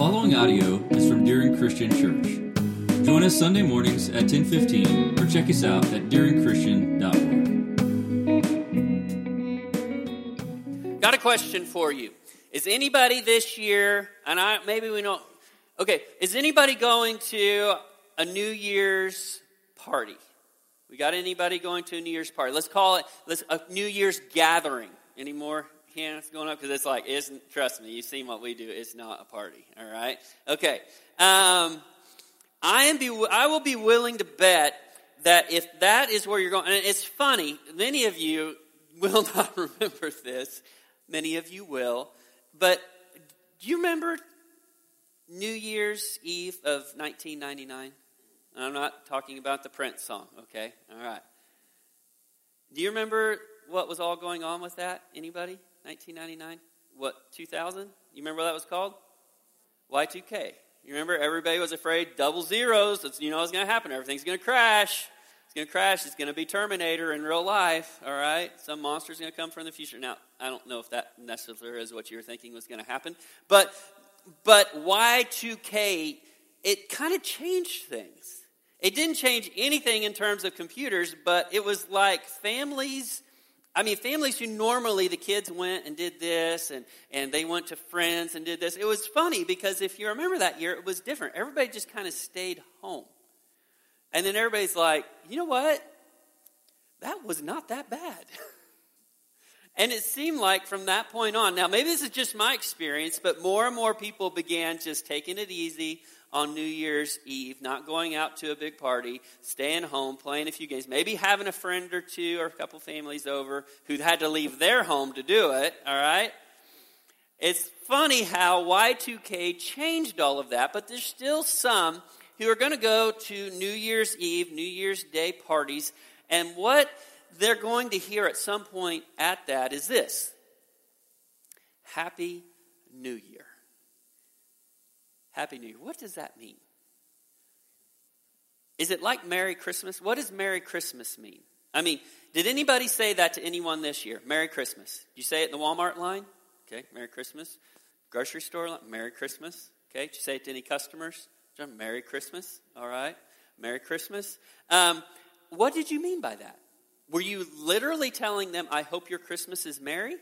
following audio is from Deering Christian Church. Join us Sunday mornings at 10:15 or check us out at deeringchristian.org. Got a question for you. Is anybody this year, and I maybe we don't Okay, is anybody going to a New Year's party? We got anybody going to a New Year's party? Let's call it let's a New Year's gathering. Any more hands going up? Because it's like, isn't trust me, you've seen what we do. It's not a party. All right. Okay. Um, I am be I will be willing to bet that if that is where you're going, and it's funny, many of you will not remember this. Many of you will, but do you remember New Year's Eve of 1999? I'm not talking about the Prince song, okay? All right. Do you remember what was all going on with that? Anybody? 1999? What, 2000? You remember what that was called? Y2K. You remember everybody was afraid double zeros. That's, you know what's going to happen. Everything's going to crash. It's going to crash. It's going to be Terminator in real life. All right? Some monster's going to come from the future. Now, I don't know if that necessarily is what you were thinking was going to happen. But, but Y2K, it kind of changed things. It didn't change anything in terms of computers, but it was like families. I mean, families who normally the kids went and did this, and, and they went to friends and did this. It was funny because if you remember that year, it was different. Everybody just kind of stayed home. And then everybody's like, you know what? That was not that bad. and it seemed like from that point on, now maybe this is just my experience, but more and more people began just taking it easy, on New Year's Eve, not going out to a big party, staying home, playing a few games, maybe having a friend or two or a couple families over who'd had to leave their home to do it, all right? It's funny how Y2K changed all of that, but there's still some who are going to go to New Year's Eve, New Year's Day parties, and what they're going to hear at some point at that is this Happy New Year. Happy New Year. What does that mean? Is it like Merry Christmas? What does Merry Christmas mean? I mean, did anybody say that to anyone this year? Merry Christmas. You say it in the Walmart line? Okay, Merry Christmas. Grocery store line? Merry Christmas. Okay, did you say it to any customers? Merry Christmas. All right, Merry Christmas. Um, what did you mean by that? Were you literally telling them, I hope your Christmas is merry?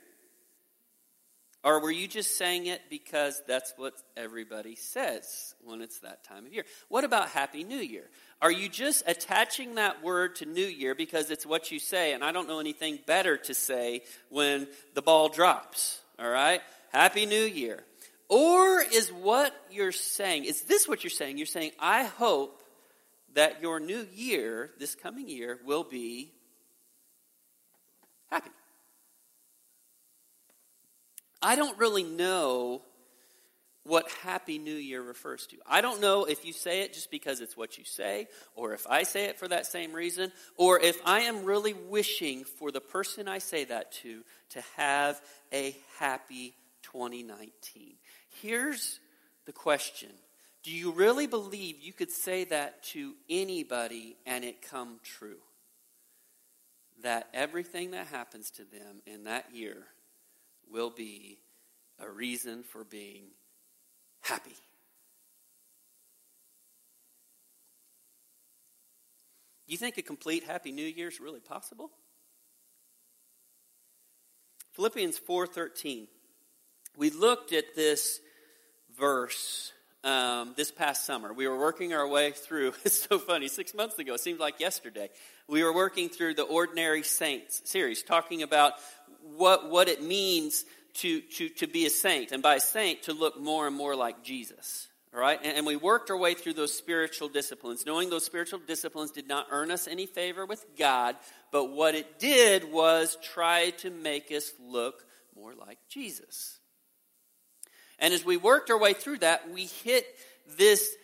Or were you just saying it because that's what everybody says when it's that time of year? What about Happy New Year? Are you just attaching that word to New Year because it's what you say? And I don't know anything better to say when the ball drops, all right? Happy New Year. Or is what you're saying, is this what you're saying? You're saying, I hope that your new year, this coming year, will be happy. I don't really know what Happy New Year refers to. I don't know if you say it just because it's what you say, or if I say it for that same reason, or if I am really wishing for the person I say that to to have a happy 2019. Here's the question Do you really believe you could say that to anybody and it come true? That everything that happens to them in that year will be a reason for being happy. Do you think a complete Happy New Year is really possible? Philippians 4:13. We looked at this verse um, this past summer. We were working our way through. It's so funny. Six months ago, it seems like yesterday. We were working through the Ordinary Saints series, talking about what, what it means to, to, to be a saint, and by saint, to look more and more like Jesus. All right? And, and we worked our way through those spiritual disciplines, knowing those spiritual disciplines did not earn us any favor with God, but what it did was try to make us look more like Jesus. And as we worked our way through that, we hit this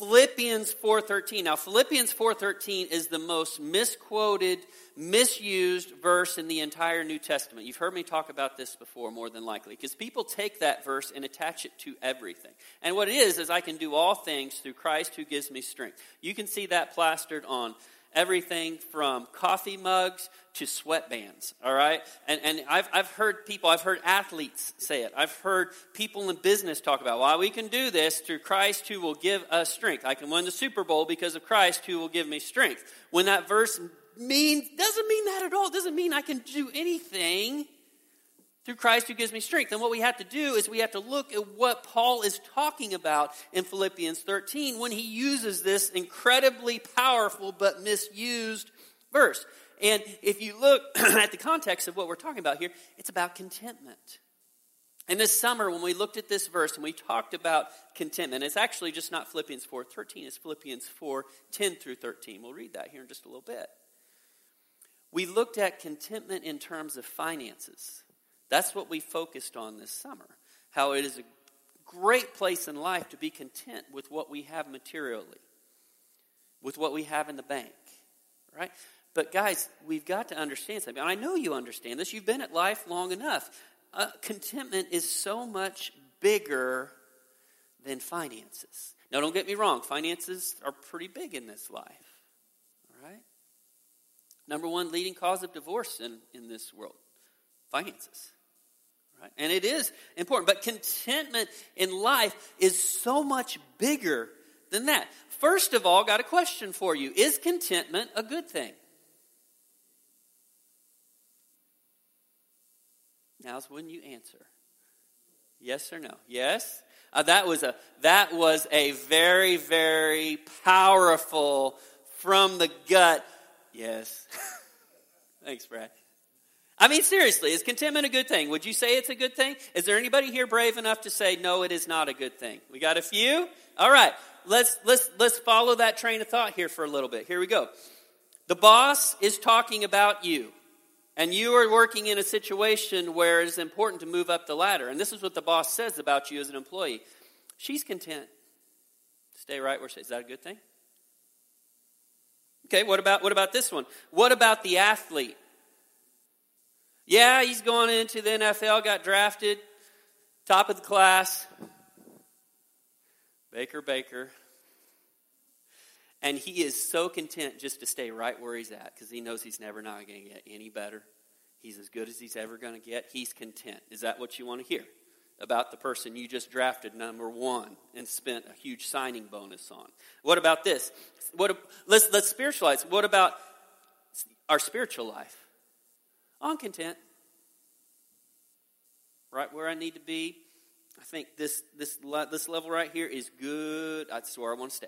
Philippians 4:13. Now Philippians 4:13 is the most misquoted, misused verse in the entire New Testament. You've heard me talk about this before more than likely because people take that verse and attach it to everything. And what it is is I can do all things through Christ who gives me strength. You can see that plastered on everything from coffee mugs to sweatbands, all right? And, and I've, I've heard people, I've heard athletes say it. I've heard people in business talk about, well, we can do this through Christ who will give us strength. I can win the Super Bowl because of Christ who will give me strength. When that verse means, doesn't mean that at all. It doesn't mean I can do anything through Christ who gives me strength. And what we have to do is we have to look at what Paul is talking about in Philippians 13 when he uses this incredibly powerful but misused verse. And if you look at the context of what we're talking about here, it's about contentment. And this summer, when we looked at this verse and we talked about contentment, it's actually just not Philippians 4 13, it's Philippians 4 10 through 13. We'll read that here in just a little bit. We looked at contentment in terms of finances. That's what we focused on this summer. How it is a great place in life to be content with what we have materially, with what we have in the bank, right? But guys, we've got to understand something. I know you understand this. You've been at life long enough. Uh, contentment is so much bigger than finances. Now, don't get me wrong. Finances are pretty big in this life. All right? Number one leading cause of divorce in, in this world finances. Right? And it is important. But contentment in life is so much bigger than that. First of all, got a question for you Is contentment a good thing? Now's when you answer. Yes or no? Yes? Uh, that was a that was a very very powerful from the gut. Yes. Thanks, Brad. I mean, seriously, is contentment a good thing? Would you say it's a good thing? Is there anybody here brave enough to say no, it is not a good thing? We got a few. All right, let's let's let's follow that train of thought here for a little bit. Here we go. The boss is talking about you, and you are working in a situation where it is important to move up the ladder. And this is what the boss says about you as an employee. She's content. Stay right where she is. Is that a good thing? Okay, what about what about this one? What about the athlete? Yeah, he's going into the NFL, got drafted, top of the class. Baker, Baker. And he is so content just to stay right where he's at because he knows he's never not going to get any better. He's as good as he's ever going to get. He's content. Is that what you want to hear about the person you just drafted number one and spent a huge signing bonus on? What about this? What let's let's spiritualize. What about our spiritual life? I'm content. Right where I need to be. I think this, this, this level right here is good. That's where I want to stay.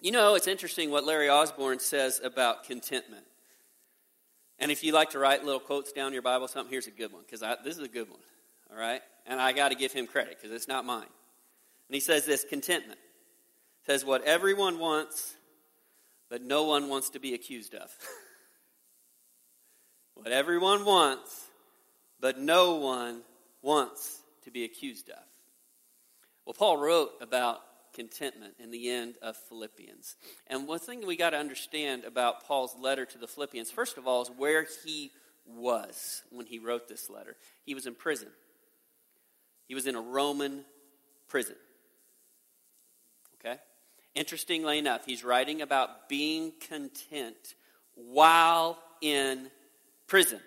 You know, it's interesting what Larry Osborne says about contentment. And if you like to write little quotes down in your Bible, something, here's a good one, because this is a good one. All right? And I got to give him credit, because it's not mine. And he says this contentment says what everyone wants, but no one wants to be accused of. what everyone wants, but no one wants to be accused of. Well, Paul wrote about contentment in the end of Philippians. And one thing we got to understand about Paul's letter to the Philippians, first of all, is where he was when he wrote this letter. He was in prison, he was in a Roman prison. Okay? Interestingly enough, he's writing about being content while in prison.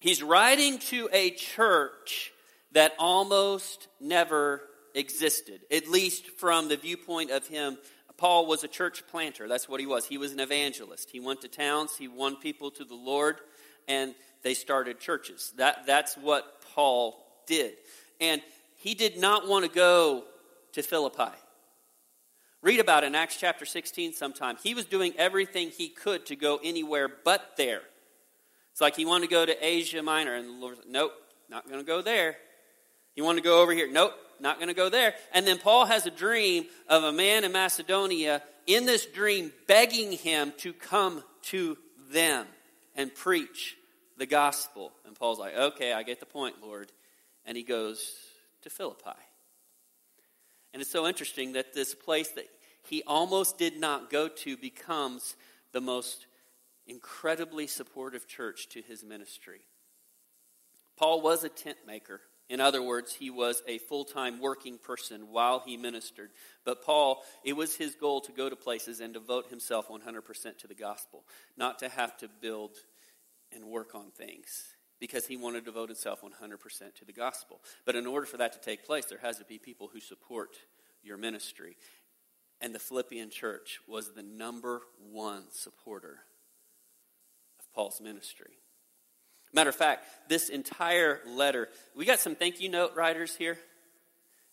He's writing to a church that almost never existed, at least from the viewpoint of him. Paul was a church planter. That's what he was. He was an evangelist. He went to towns, he won people to the Lord, and they started churches. That, that's what Paul did. And he did not want to go to Philippi. Read about it in Acts chapter 16 sometime. He was doing everything he could to go anywhere but there. It's like he wanted to go to Asia Minor, and the Lord said, Nope, not going to go there. He wanted to go over here. Nope, not going to go there. And then Paul has a dream of a man in Macedonia in this dream begging him to come to them and preach the gospel. And Paul's like, Okay, I get the point, Lord. And he goes to Philippi. And it's so interesting that this place that he almost did not go to becomes the most incredibly supportive church to his ministry. Paul was a tent maker In other words, he was a full time working person while he ministered. But Paul, it was his goal to go to places and devote himself 100% to the gospel, not to have to build and work on things, because he wanted to devote himself 100% to the gospel. But in order for that to take place, there has to be people who support your ministry. And the Philippian church was the number one supporter Paul's ministry. Matter of fact, this entire letter, we got some thank you note writers here.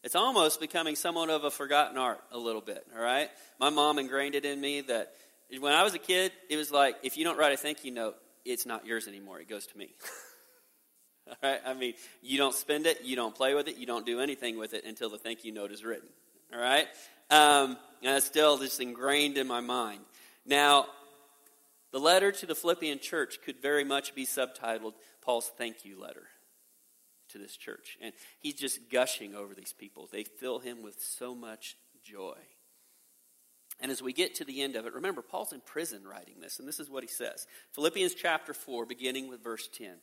It's almost becoming somewhat of a forgotten art a little bit, all right? My mom ingrained it in me that when I was a kid, it was like, if you don't write a thank you note, it's not yours anymore. It goes to me. all right? I mean, you don't spend it, you don't play with it, you don't do anything with it until the thank you note is written, all right? Um, and it's still just ingrained in my mind. Now, the letter to the Philippian church could very much be subtitled Paul's thank you letter to this church. And he's just gushing over these people. They fill him with so much joy. And as we get to the end of it, remember, Paul's in prison writing this, and this is what he says Philippians chapter 4, beginning with verse 10.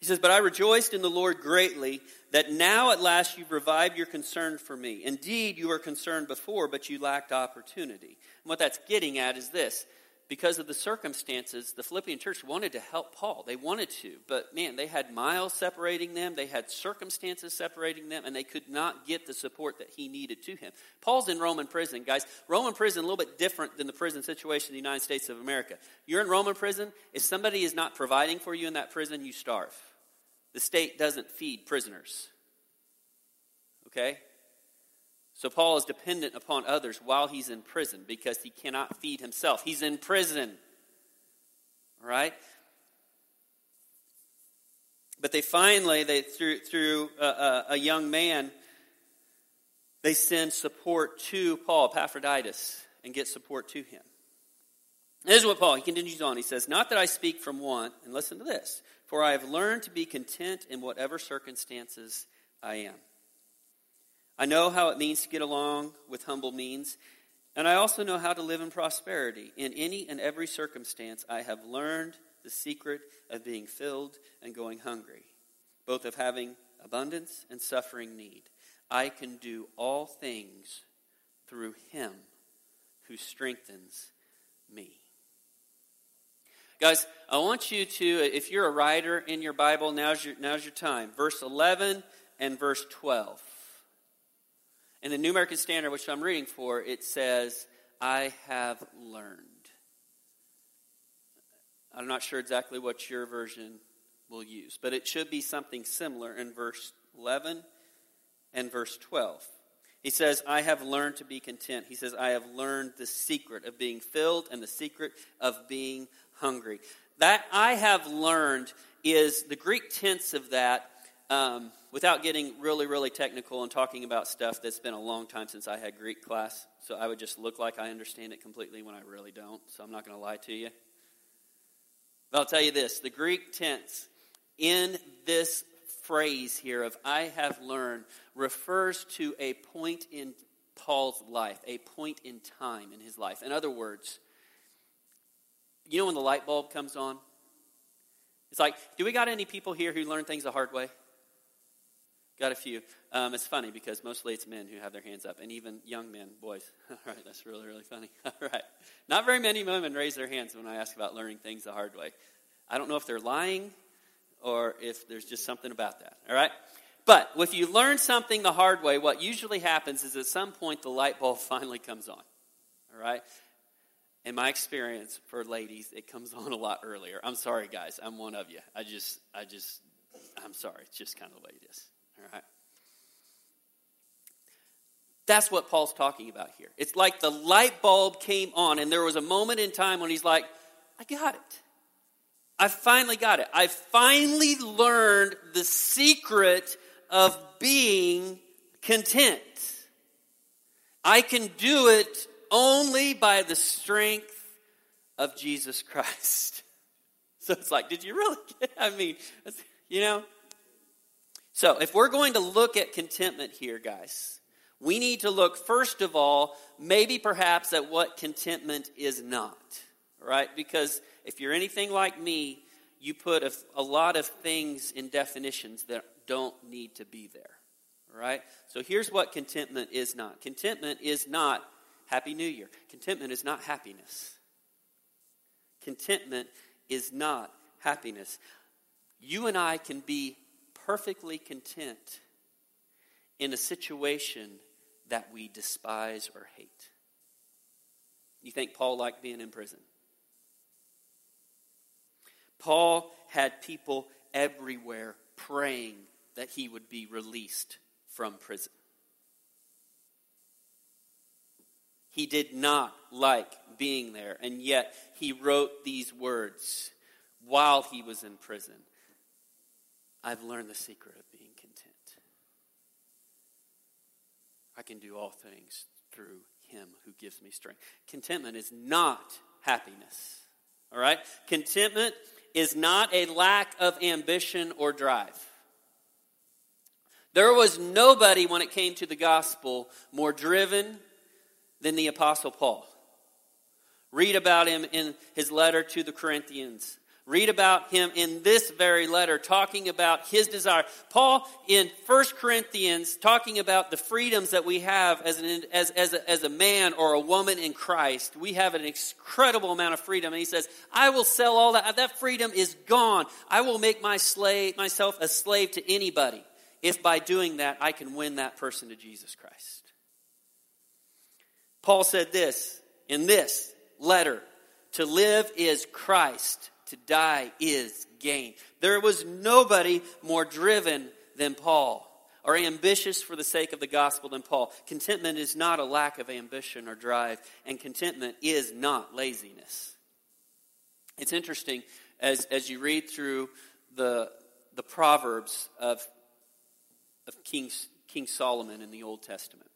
He says, But I rejoiced in the Lord greatly that now at last you've revived your concern for me. Indeed, you were concerned before, but you lacked opportunity. And what that's getting at is this because of the circumstances, the Philippian church wanted to help Paul. They wanted to, but man, they had miles separating them, they had circumstances separating them, and they could not get the support that he needed to him. Paul's in Roman prison, guys. Roman prison a little bit different than the prison situation in the United States of America. You're in Roman prison, if somebody is not providing for you in that prison, you starve. The state doesn't feed prisoners. Okay? So Paul is dependent upon others while he's in prison because he cannot feed himself. He's in prison. All right? But they finally, they through through a, a, a young man, they send support to Paul, Epaphroditus, and get support to him. This is what Paul, he continues on. He says, Not that I speak from want, and listen to this, for I have learned to be content in whatever circumstances I am. I know how it means to get along with humble means, and I also know how to live in prosperity. In any and every circumstance, I have learned the secret of being filled and going hungry, both of having abundance and suffering need. I can do all things through Him who strengthens me. Guys, I want you to, if you're a writer in your Bible, now's your, now's your time. Verse 11 and verse 12. In the New American Standard, which I'm reading for, it says, I have learned. I'm not sure exactly what your version will use, but it should be something similar in verse 11 and verse 12. He says, I have learned to be content. He says, I have learned the secret of being filled and the secret of being hungry. That I have learned is the Greek tense of that um, without getting really, really technical and talking about stuff that's been a long time since I had Greek class, so I would just look like I understand it completely when I really don't, so I'm not going to lie to you. But I'll tell you this the Greek tense in this phrase here of I have learned refers to a point in Paul's life, a point in time in his life. In other words, you know when the light bulb comes on? It's like, do we got any people here who learn things the hard way? Got a few. Um, it's funny because mostly it's men who have their hands up, and even young men, boys. All right, that's really, really funny. All right. Not very many women raise their hands when I ask about learning things the hard way. I don't know if they're lying or if there's just something about that. All right? But if you learn something the hard way, what usually happens is at some point the light bulb finally comes on. All right? In my experience for ladies, it comes on a lot earlier. I'm sorry, guys. I'm one of you. I just, I just, I'm sorry. It's just kind of the way it is. Right. That's what Paul's talking about here. It's like the light bulb came on, and there was a moment in time when he's like, I got it. I finally got it. I finally learned the secret of being content. I can do it only by the strength of Jesus Christ. So it's like, did you really get? I mean, you know, so, if we're going to look at contentment here, guys, we need to look, first of all, maybe perhaps at what contentment is not, right? Because if you're anything like me, you put a, a lot of things in definitions that don't need to be there. right? So here's what contentment is not contentment is not Happy New Year. Contentment is not happiness. Contentment is not happiness. You and I can be perfectly content in a situation that we despise or hate. You think Paul liked being in prison? Paul had people everywhere praying that he would be released from prison. He did not like being there, and yet he wrote these words while he was in prison. I've learned the secret of being content. I can do all things through him who gives me strength. Contentment is not happiness. All right? Contentment is not a lack of ambition or drive. There was nobody when it came to the gospel more driven than the Apostle Paul. Read about him in his letter to the Corinthians. Read about him in this very letter, talking about his desire. Paul in 1 Corinthians, talking about the freedoms that we have as, an, as, as, a, as a man or a woman in Christ. We have an incredible amount of freedom. And he says, I will sell all that. That freedom is gone. I will make my slave, myself a slave to anybody if by doing that I can win that person to Jesus Christ. Paul said this in this letter to live is Christ to die is gain. There was nobody more driven than Paul or ambitious for the sake of the gospel than Paul. Contentment is not a lack of ambition or drive, and contentment is not laziness. It's interesting as, as you read through the, the Proverbs of, of King, King Solomon in the Old Testament.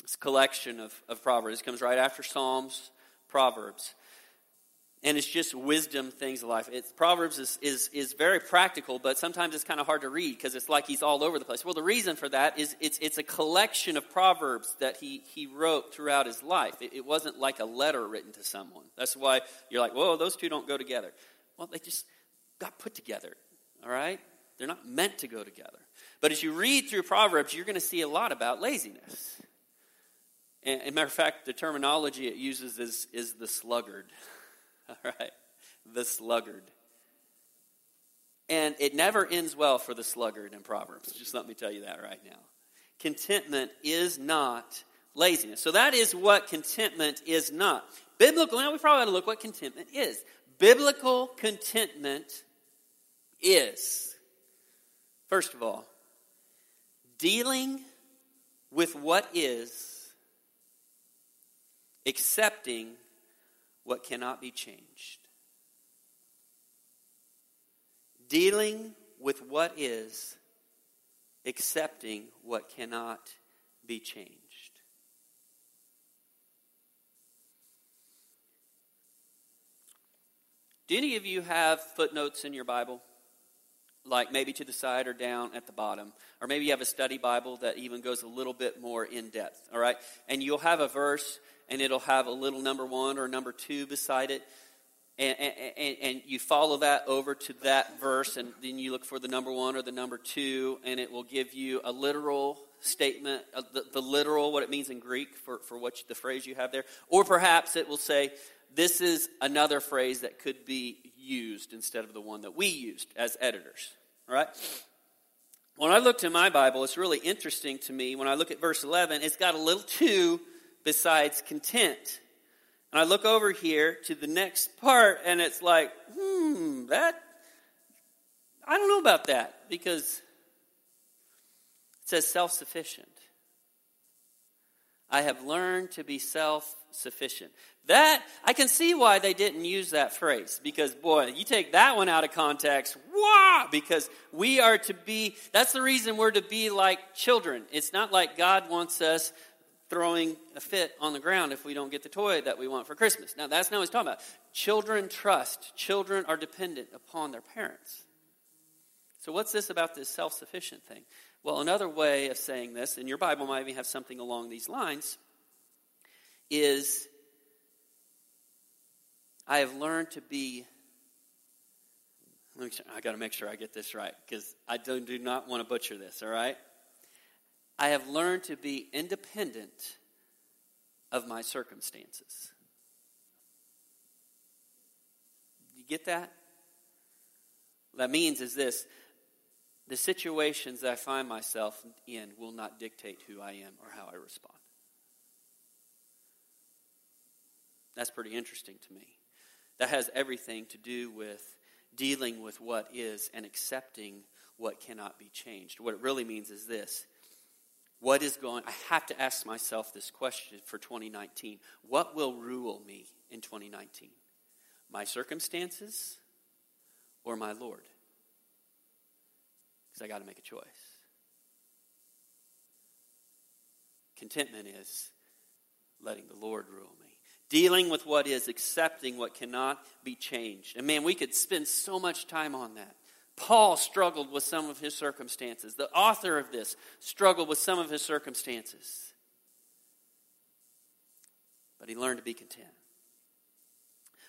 This collection of, of Proverbs. Comes right after Psalms, Proverbs and it's just wisdom things of life. It's, Proverbs is, is, is very practical, but sometimes it's kind of hard to read because it's like he's all over the place. Well, the reason for that is it's, it's a collection of Proverbs that he, he wrote throughout his life. It, it wasn't like a letter written to someone. That's why you're like, whoa, those two don't go together. Well, they just got put together, all right? They're not meant to go together. But as you read through Proverbs, you're going to see a lot about laziness. And, and matter of fact, the terminology it uses is, is the sluggard. All right? The sluggard. And it never ends well for the sluggard in Proverbs. Just let me tell you that right now. Contentment is not laziness. So that is what contentment is not. Biblical, now we probably ought to look what contentment is. Biblical contentment is, first of all, dealing with what is, accepting what cannot be changed. Dealing with what is, accepting what cannot be changed. Do any of you have footnotes in your Bible? Like maybe to the side or down at the bottom. Or maybe you have a study Bible that even goes a little bit more in depth. All right? And you'll have a verse and it'll have a little number one or number two beside it. And, and, and, you follow that over to that verse, and then you look for the number one or the number two, and it will give you a literal statement, uh, the, the, literal, what it means in Greek for, for what you, the phrase you have there. Or perhaps it will say, this is another phrase that could be used instead of the one that we used as editors. All right? When I looked in my Bible, it's really interesting to me. When I look at verse 11, it's got a little two besides content. And I look over here to the next part, and it's like, hmm, that, I don't know about that because it says self sufficient. I have learned to be self sufficient. That, I can see why they didn't use that phrase because, boy, you take that one out of context, wow, because we are to be, that's the reason we're to be like children. It's not like God wants us throwing a fit on the ground if we don't get the toy that we want for Christmas. Now, that's not what he's talking about. Children trust, children are dependent upon their parents. So, what's this about this self sufficient thing? Well, another way of saying this, and your Bible might even have something along these lines, is I have learned to be I got to make sure I get this right because I do, do not want to butcher this, all right? I have learned to be independent of my circumstances. You get that? That means is this the situations that I find myself in will not dictate who I am or how I respond. That's pretty interesting to me. That has everything to do with dealing with what is and accepting what cannot be changed. What it really means is this what is going I have to ask myself this question for 2019. What will rule me in 2019? My circumstances or my Lord? Because I got to make a choice. Contentment is letting the Lord rule me dealing with what is, accepting what cannot be changed. And man, we could spend so much time on that. Paul struggled with some of his circumstances. The author of this struggled with some of his circumstances. But he learned to be content.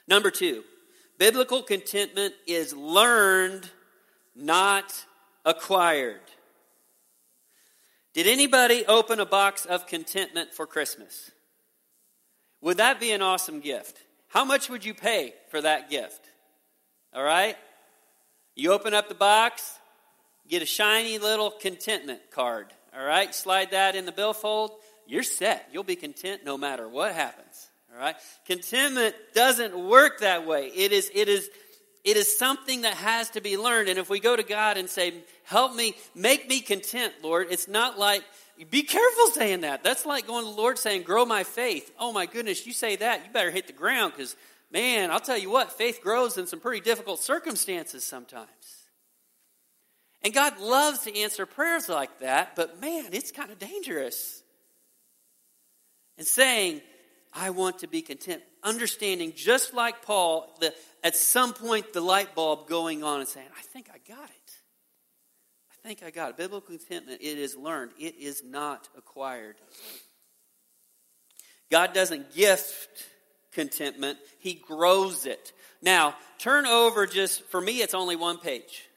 Number two, biblical contentment is learned, not acquired. Did anybody open a box of contentment for Christmas? Would that be an awesome gift? How much would you pay for that gift? All right? You open up the box, get a shiny little contentment card. All right? Slide that in the billfold. You're set. You'll be content no matter what happens. All right? Contentment doesn't work that way. It is it is it is something that has to be learned. And if we go to God and say, "Help me, make me content, Lord," it's not like be careful saying that. That's like going to the Lord saying, Grow my faith. Oh my goodness, you say that, you better hit the ground because, man, I'll tell you what, faith grows in some pretty difficult circumstances sometimes. And God loves to answer prayers like that, but man, it's kind of dangerous. And saying, I want to be content. Understanding, just like Paul, the, at some point the light bulb going on and saying, I think I got it I think I got it. Biblical contentment, it is learned, it is not acquired. God doesn't gift contentment, He grows it. Now, turn over just, for me, it's only one page.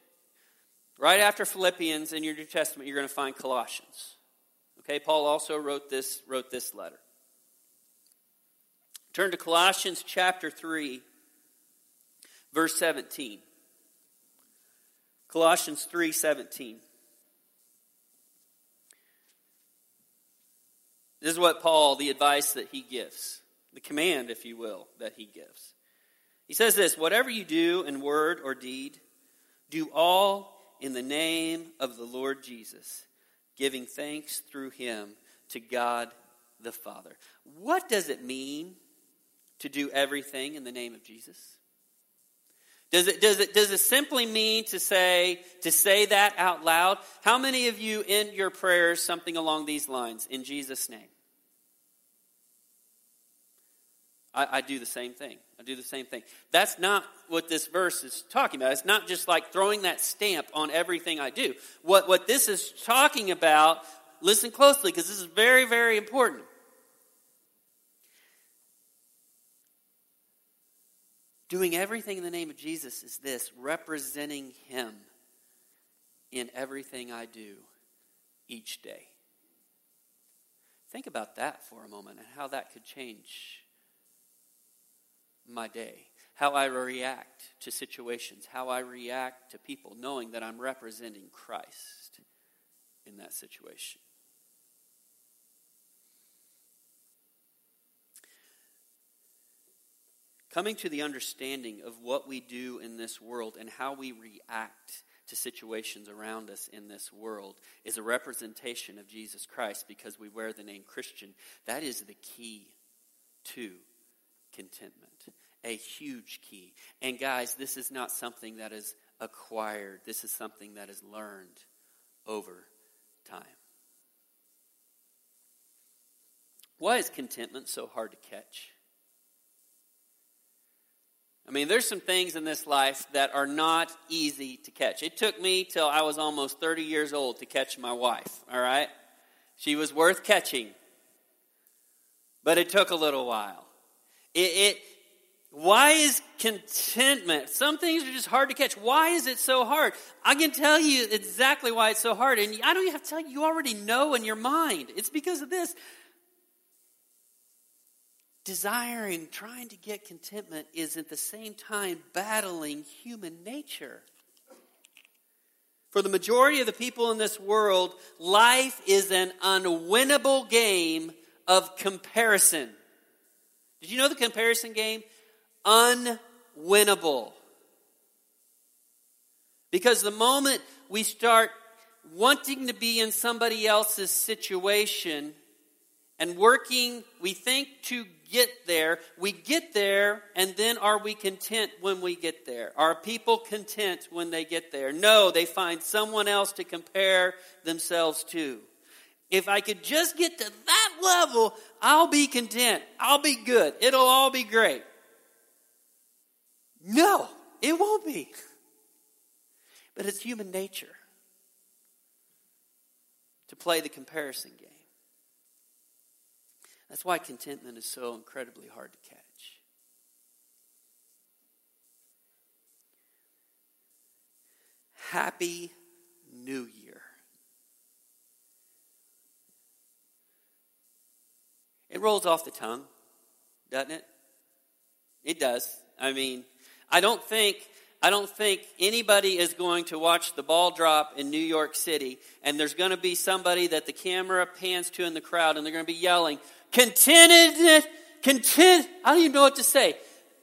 Right after Philippians in your New Testament, you're going to find Colossians. Okay, Paul also wrote this, wrote this letter. Turn to Colossians chapter 3, verse 17. Colossians 3:17. This is what Paul, the advice that he gives, the command, if you will, that he gives. He says this whatever you do in word or deed, do all in the name of the Lord Jesus, giving thanks through him to God the Father. What does it mean to do everything in the name of Jesus? Does it, does, it, does it simply mean to say, to say that out loud? How many of you end your prayers something along these lines? In Jesus' name. I, I, do the same thing. I do the same thing. That's not what this verse is talking about. It's not just like throwing that stamp on everything I do. What, what this is talking about, listen closely because this is very, very important. Doing everything in the name of Jesus is this representing Him in everything I do each day. Think about that for a moment and how that could change my day, how I react to situations, how I react to people, knowing that I'm representing Christ in that situation. Coming to the understanding of what we do in this world and how we react to situations around us in this world is a representation of Jesus Christ because we wear the name Christian. That is the key to contentment, a huge key. And guys, this is not something that is acquired, this is something that is learned over time. Why is contentment so hard to catch? I mean, there's some things in this life that are not easy to catch. It took me till I was almost 30 years old to catch my wife, all right? She was worth catching, but it took a little while. It, it Why is contentment? Some things are just hard to catch. Why is it so hard? I can tell you exactly why it's so hard. And I don't even have to tell you, you already know in your mind. It's because of this. Desiring, trying to get contentment is at the same time battling human nature. For the majority of the people in this world, life is an unwinnable game of comparison. Did you know the comparison game? Unwinnable. Because the moment we start wanting to be in somebody else's situation and working, we think to get there. We get there, and then are we content when we get there? Are people content when they get there? No, they find someone else to compare themselves to. If I could just get to that level, I'll be content. I'll be good. It'll all be great. No, it won't be. But it's human nature to play the comparison game. That's why contentment is so incredibly hard to catch. Happy New Year. It rolls off the tongue, doesn't it? It does. I mean, I don't think I don't think anybody is going to watch the ball drop in New York City and there's going to be somebody that the camera pans to in the crowd and they're going to be yelling, contented, content, I don't even know what to say.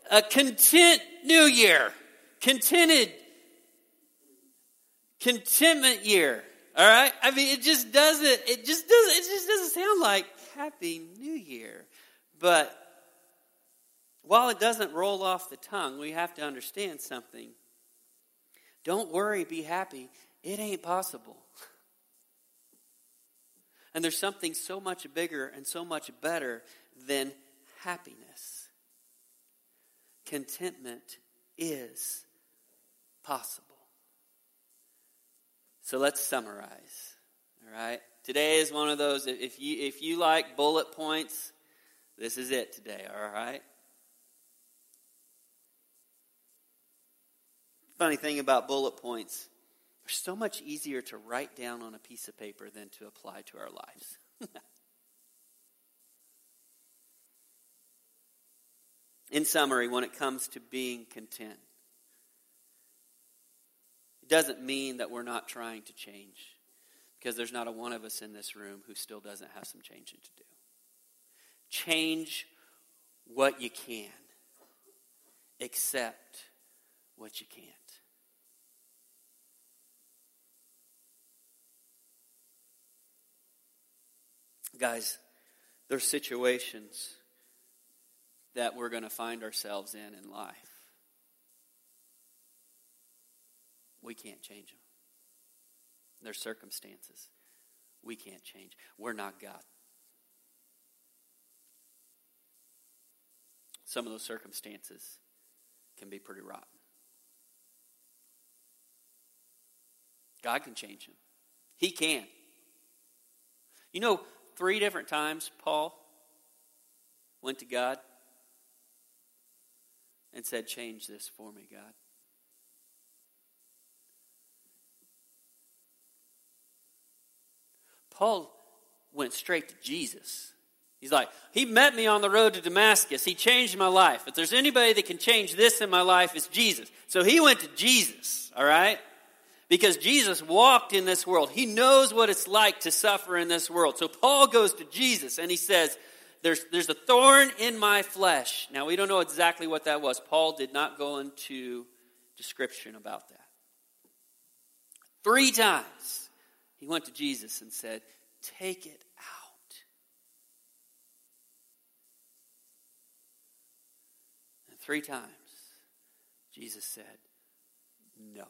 A content new year. Contented, contentment year. All right? I mean, it just doesn't, it just doesn't, it just doesn't sound like happy new year. But while it doesn't roll off the tongue, we have to understand something. Don't worry, be happy. It ain't possible. And there's something so much bigger and so much better than happiness. Contentment is possible. So let's summarize. All right? Today is one of those if you if you like bullet points, this is it today, all right? Funny thing about bullet points, they're so much easier to write down on a piece of paper than to apply to our lives. In summary, when it comes to being content, it doesn't mean that we're not trying to change, because there's not a one of us in this room who still doesn't have some changing to do. Change what you can, accept what you can't. Guys, there's situations that we're going to find ourselves in in life. We can't change them. There's circumstances we can't change. We're not God. Some of those circumstances can be pretty rotten. God can change them. He can. You know, three different times Paul went to God and said, Change this for me, God. Paul went straight to Jesus. He's like, He met me on the road to Damascus. He changed my life. If there's anybody that can change this in my life, it's Jesus. So he went to Jesus, all right? because Jesus walked in this world. He knows what it's like to suffer in this world. So Paul goes to Jesus and he says, there's, there's a thorn in my flesh. Now, we don't know exactly what that was. Paul did not go into description about that. Three times he went to Jesus and said, Take it out. And three times Jesus said, No.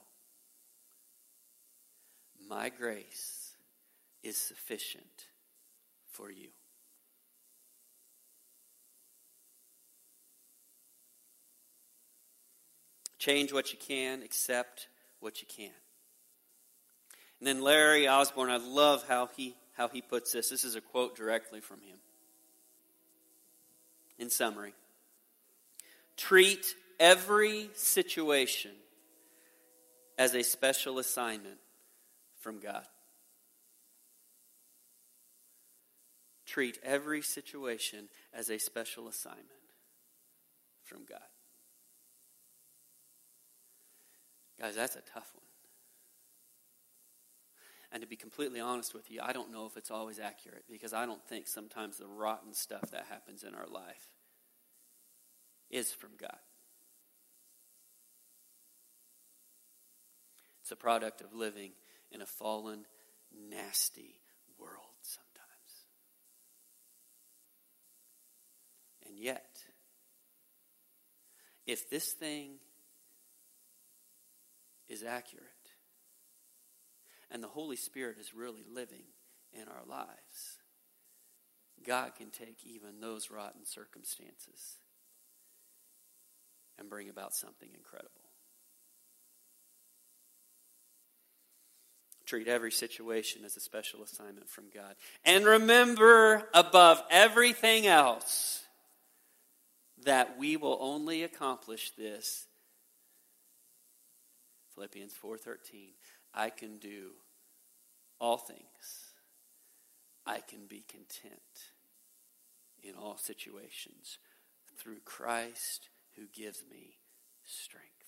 My grace is sufficient for you. Change what you can, accept what you can. And then Larry Osborne, I love how he how he puts this. This is a quote directly from him. In summary, treat every situation as a special assignment from God. Treat every situation as a special assignment from God. Guys, that's a tough one. And to be completely honest with you, I don't know if it's always accurate because I don't think sometimes the rotten stuff that happens in our life is from God. It's a product of living in a fallen, nasty world sometimes. And yet, if this thing is accurate and the Holy Spirit is really living in our lives, God can take even those rotten circumstances and bring about something incredible. Treat every situation as a special assignment from God. And remember, above everything else, that we will only accomplish this Philippians 4:13 I can do all things. I can be content in all situations through Christ who gives me strength